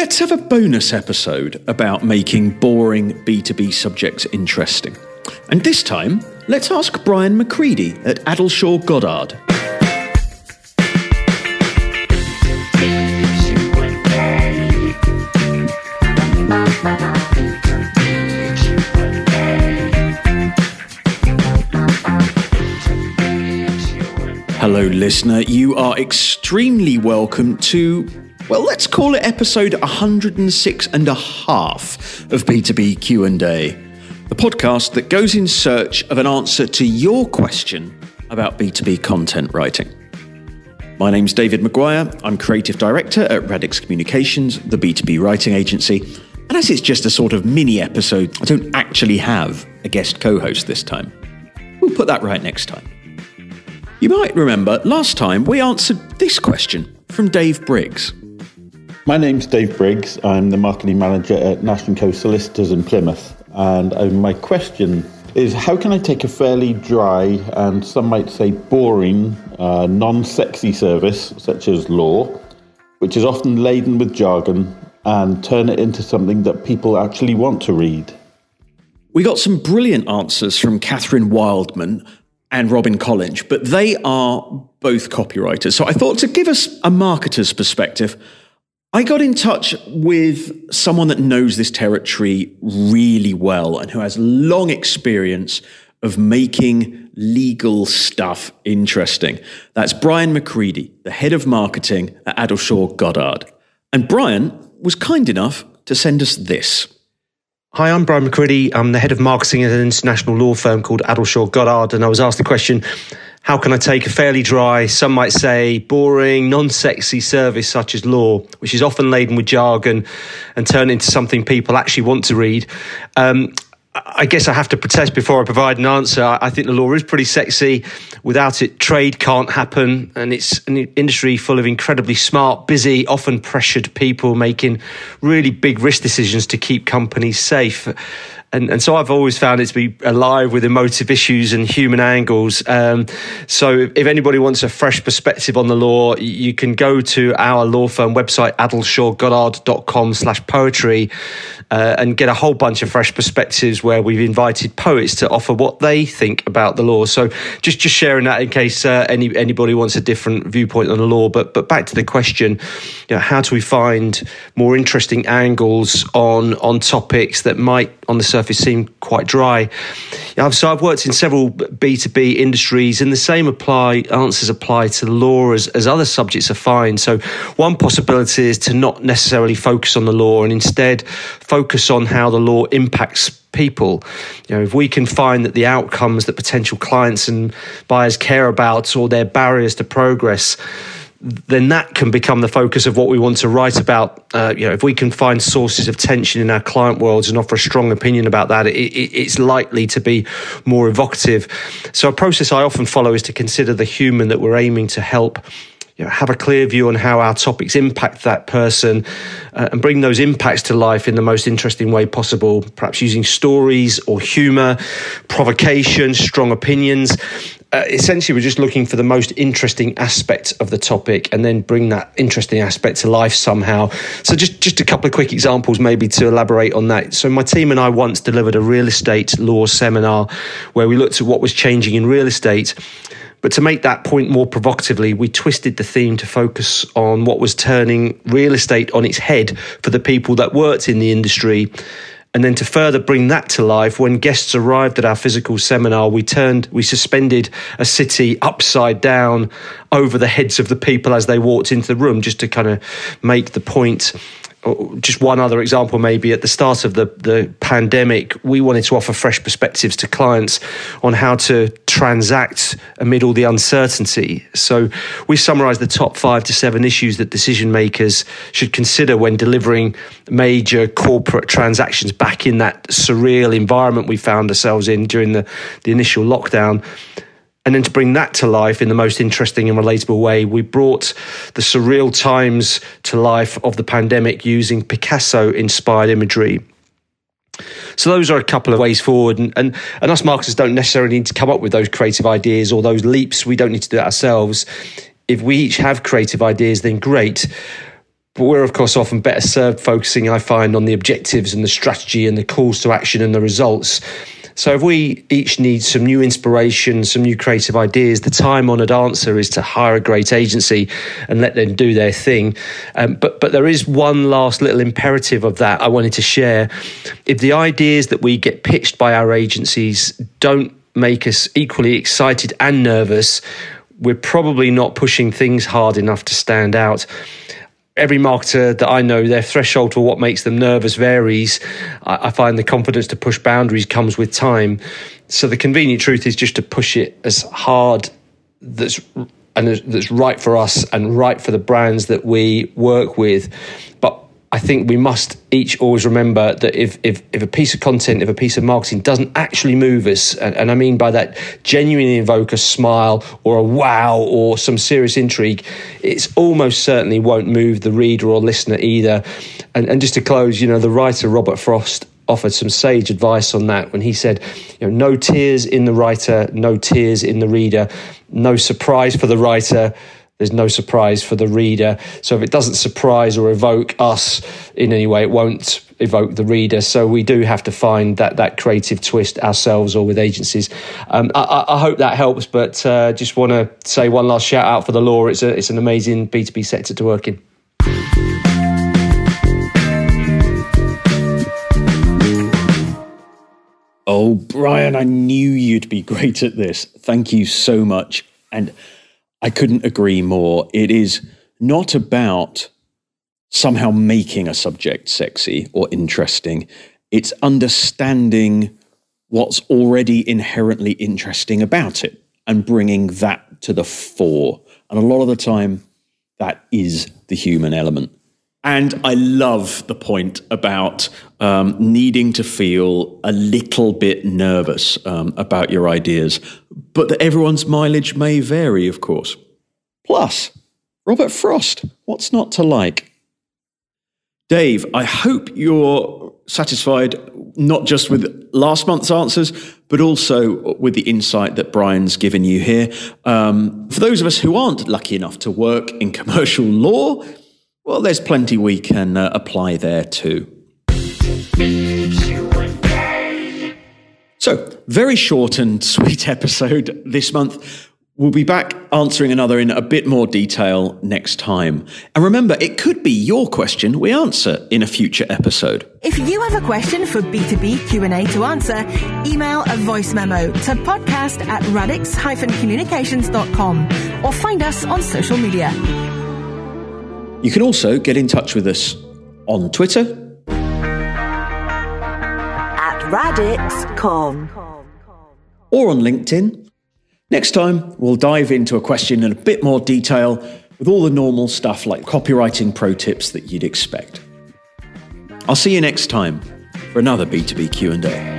Let's have a bonus episode about making boring B2B subjects interesting. And this time, let's ask Brian Macready at Addleshaw Goddard. Hello, listener. You are extremely welcome to, well, let's call it episode 106 and a half of B2B Q&A, the podcast that goes in search of an answer to your question about B2B content writing. My name's David Maguire. I'm creative director at Radix Communications, the B2B writing agency. And as it's just a sort of mini episode, I don't actually have a guest co-host this time. We'll put that right next time. You might remember last time we answered this question from Dave Briggs. My name's Dave Briggs. I'm the marketing manager at Nash & Co Solicitors in Plymouth. And uh, my question is how can I take a fairly dry and some might say boring, uh, non sexy service, such as law, which is often laden with jargon, and turn it into something that people actually want to read? We got some brilliant answers from Catherine Wildman and Robin Collins, but they are both copywriters. So I thought to give us a marketer's perspective, I got in touch with someone that knows this territory really well and who has long experience of making legal stuff interesting. That's Brian Macready, the head of marketing at Addleshaw Goddard. And Brian was kind enough to send us this. Hi, I'm Brian Macready. I'm the head of marketing at an international law firm called Addleshaw Goddard. And I was asked the question how can I take a fairly dry, some might say boring, non sexy service such as law, which is often laden with jargon, and turn it into something people actually want to read? Um, I guess I have to protest before I provide an answer. I think the law is pretty sexy. Without it, trade can't happen. And it's an industry full of incredibly smart, busy, often pressured people making really big risk decisions to keep companies safe and and so I've always found it to be alive with emotive issues and human angles. Um, so if anybody wants a fresh perspective on the law, you can go to our law firm website, addleshawgoddard.com slash poetry, uh, and get a whole bunch of fresh perspectives where we've invited poets to offer what they think about the law. So just just sharing that in case uh, any anybody wants a different viewpoint on the law. But but back to the question, you know, how do we find more interesting angles on on topics that might on the surface seem quite dry. So I've worked in several B2B industries, and the same apply answers apply to law as, as other subjects are fine. So one possibility is to not necessarily focus on the law and instead focus on how the law impacts people. You know, if we can find that the outcomes that potential clients and buyers care about or their barriers to progress then that can become the focus of what we want to write about. Uh, you know, if we can find sources of tension in our client worlds and offer a strong opinion about that, it, it, it's likely to be more evocative. So, a process I often follow is to consider the human that we're aiming to help. You know, have a clear view on how our topics impact that person uh, and bring those impacts to life in the most interesting way possible, perhaps using stories or humor, provocation, strong opinions. Uh, essentially we're just looking for the most interesting aspect of the topic and then bring that interesting aspect to life somehow. So just just a couple of quick examples maybe to elaborate on that. So my team and i once delivered a real estate law seminar where we looked at what was changing in real estate but to make that point more provocatively, we twisted the theme to focus on what was turning real estate on its head for the people that worked in the industry. And then to further bring that to life, when guests arrived at our physical seminar, we turned, we suspended a city upside down over the heads of the people as they walked into the room, just to kind of make the point Uh, just one other example, maybe at the start of the, the pandemic, we wanted to offer fresh perspectives to clients on how to transact amid all the uncertainty. So we summarized the top five to seven issues that decision makers should consider when delivering major corporate transactions back in that surreal environment we found ourselves in during the, the initial lockdown. And then to bring that to life in the most interesting and relatable way, we brought the surreal times to life of the pandemic using Picasso inspired imagery. So those are a couple of ways forward, and, and, and us marketers don't necessarily need to come up with those creative ideas or those leaps. We don't need to do it ourselves. If we each have creative ideas, then great. But we're, of course, often better served focusing, I find, on the objectives and the strategy and the calls to action and the results. So, if we each need some new inspiration, some new creative ideas, the time honoured answer is to hire a great agency and let them do their thing. Um, but, but there is one last little imperative of that I wanted to share. If the ideas that we get pitched by our agencies don't make us equally excited and nervous, we're probably not pushing things hard enough to stand out every marketer that I know, their threshold for what makes them nervous varies. I, I, find the confidence to push boundaries comes with time. So the convenient truth is just to push it as hard that's and that's right for us and right for the brands that we work with. But I think we must each always remember that if, if, if a piece of content, if a piece of marketing doesn't actually move us, and, and, I mean by that genuinely invoke a smile or a wow or some serious intrigue, it's almost certainly won't move the reader or listener either. And, and just to close, you know, the writer Robert Frost offered some sage advice on that when he said, you know, no tears in the writer, no tears in the reader, no surprise for the writer there's no surprise for the reader. So if it doesn't surprise or evoke us in any way, it won't evoke the reader. So we do have to find that that creative twist ourselves or with agencies. Um, I, I, hope that helps, but uh, just want to say one last shout out for the law. It's a, it's an amazing B2B sector to work in. Oh, Brian, I knew you'd be great at this. Thank you so much. And I couldn't agree more. It is not about somehow making a subject sexy or interesting, it's understanding what's already inherently interesting about it and bringing that to the fore. And a lot of the time, that is the human element. And I love the point about um, needing to feel a little bit nervous um, about your ideas, but that everyone's mileage may vary, of course. Plus, Robert Frost, what's not to like? Dave, I hope you're satisfied not just with last month's answers, but also with the insight that Brian's given you here. Um, for those of us who aren't lucky enough to work in commercial law, well, there's plenty we can uh, apply there too. So, very short and sweet episode this month. We'll be back answering another in a bit more detail next time. And remember, it could be your question we answer in a future episode. If you have a question for B2B Q&A to answer, email a voice memo to podcast at radix-communications.com or find us on social media. You can also get in touch with us on Twitter at radix.com or on LinkedIn. Next time, we'll dive into a question in a bit more detail with all the normal stuff like copywriting pro tips that you'd expect. I'll see you next time for another B2B Q&A.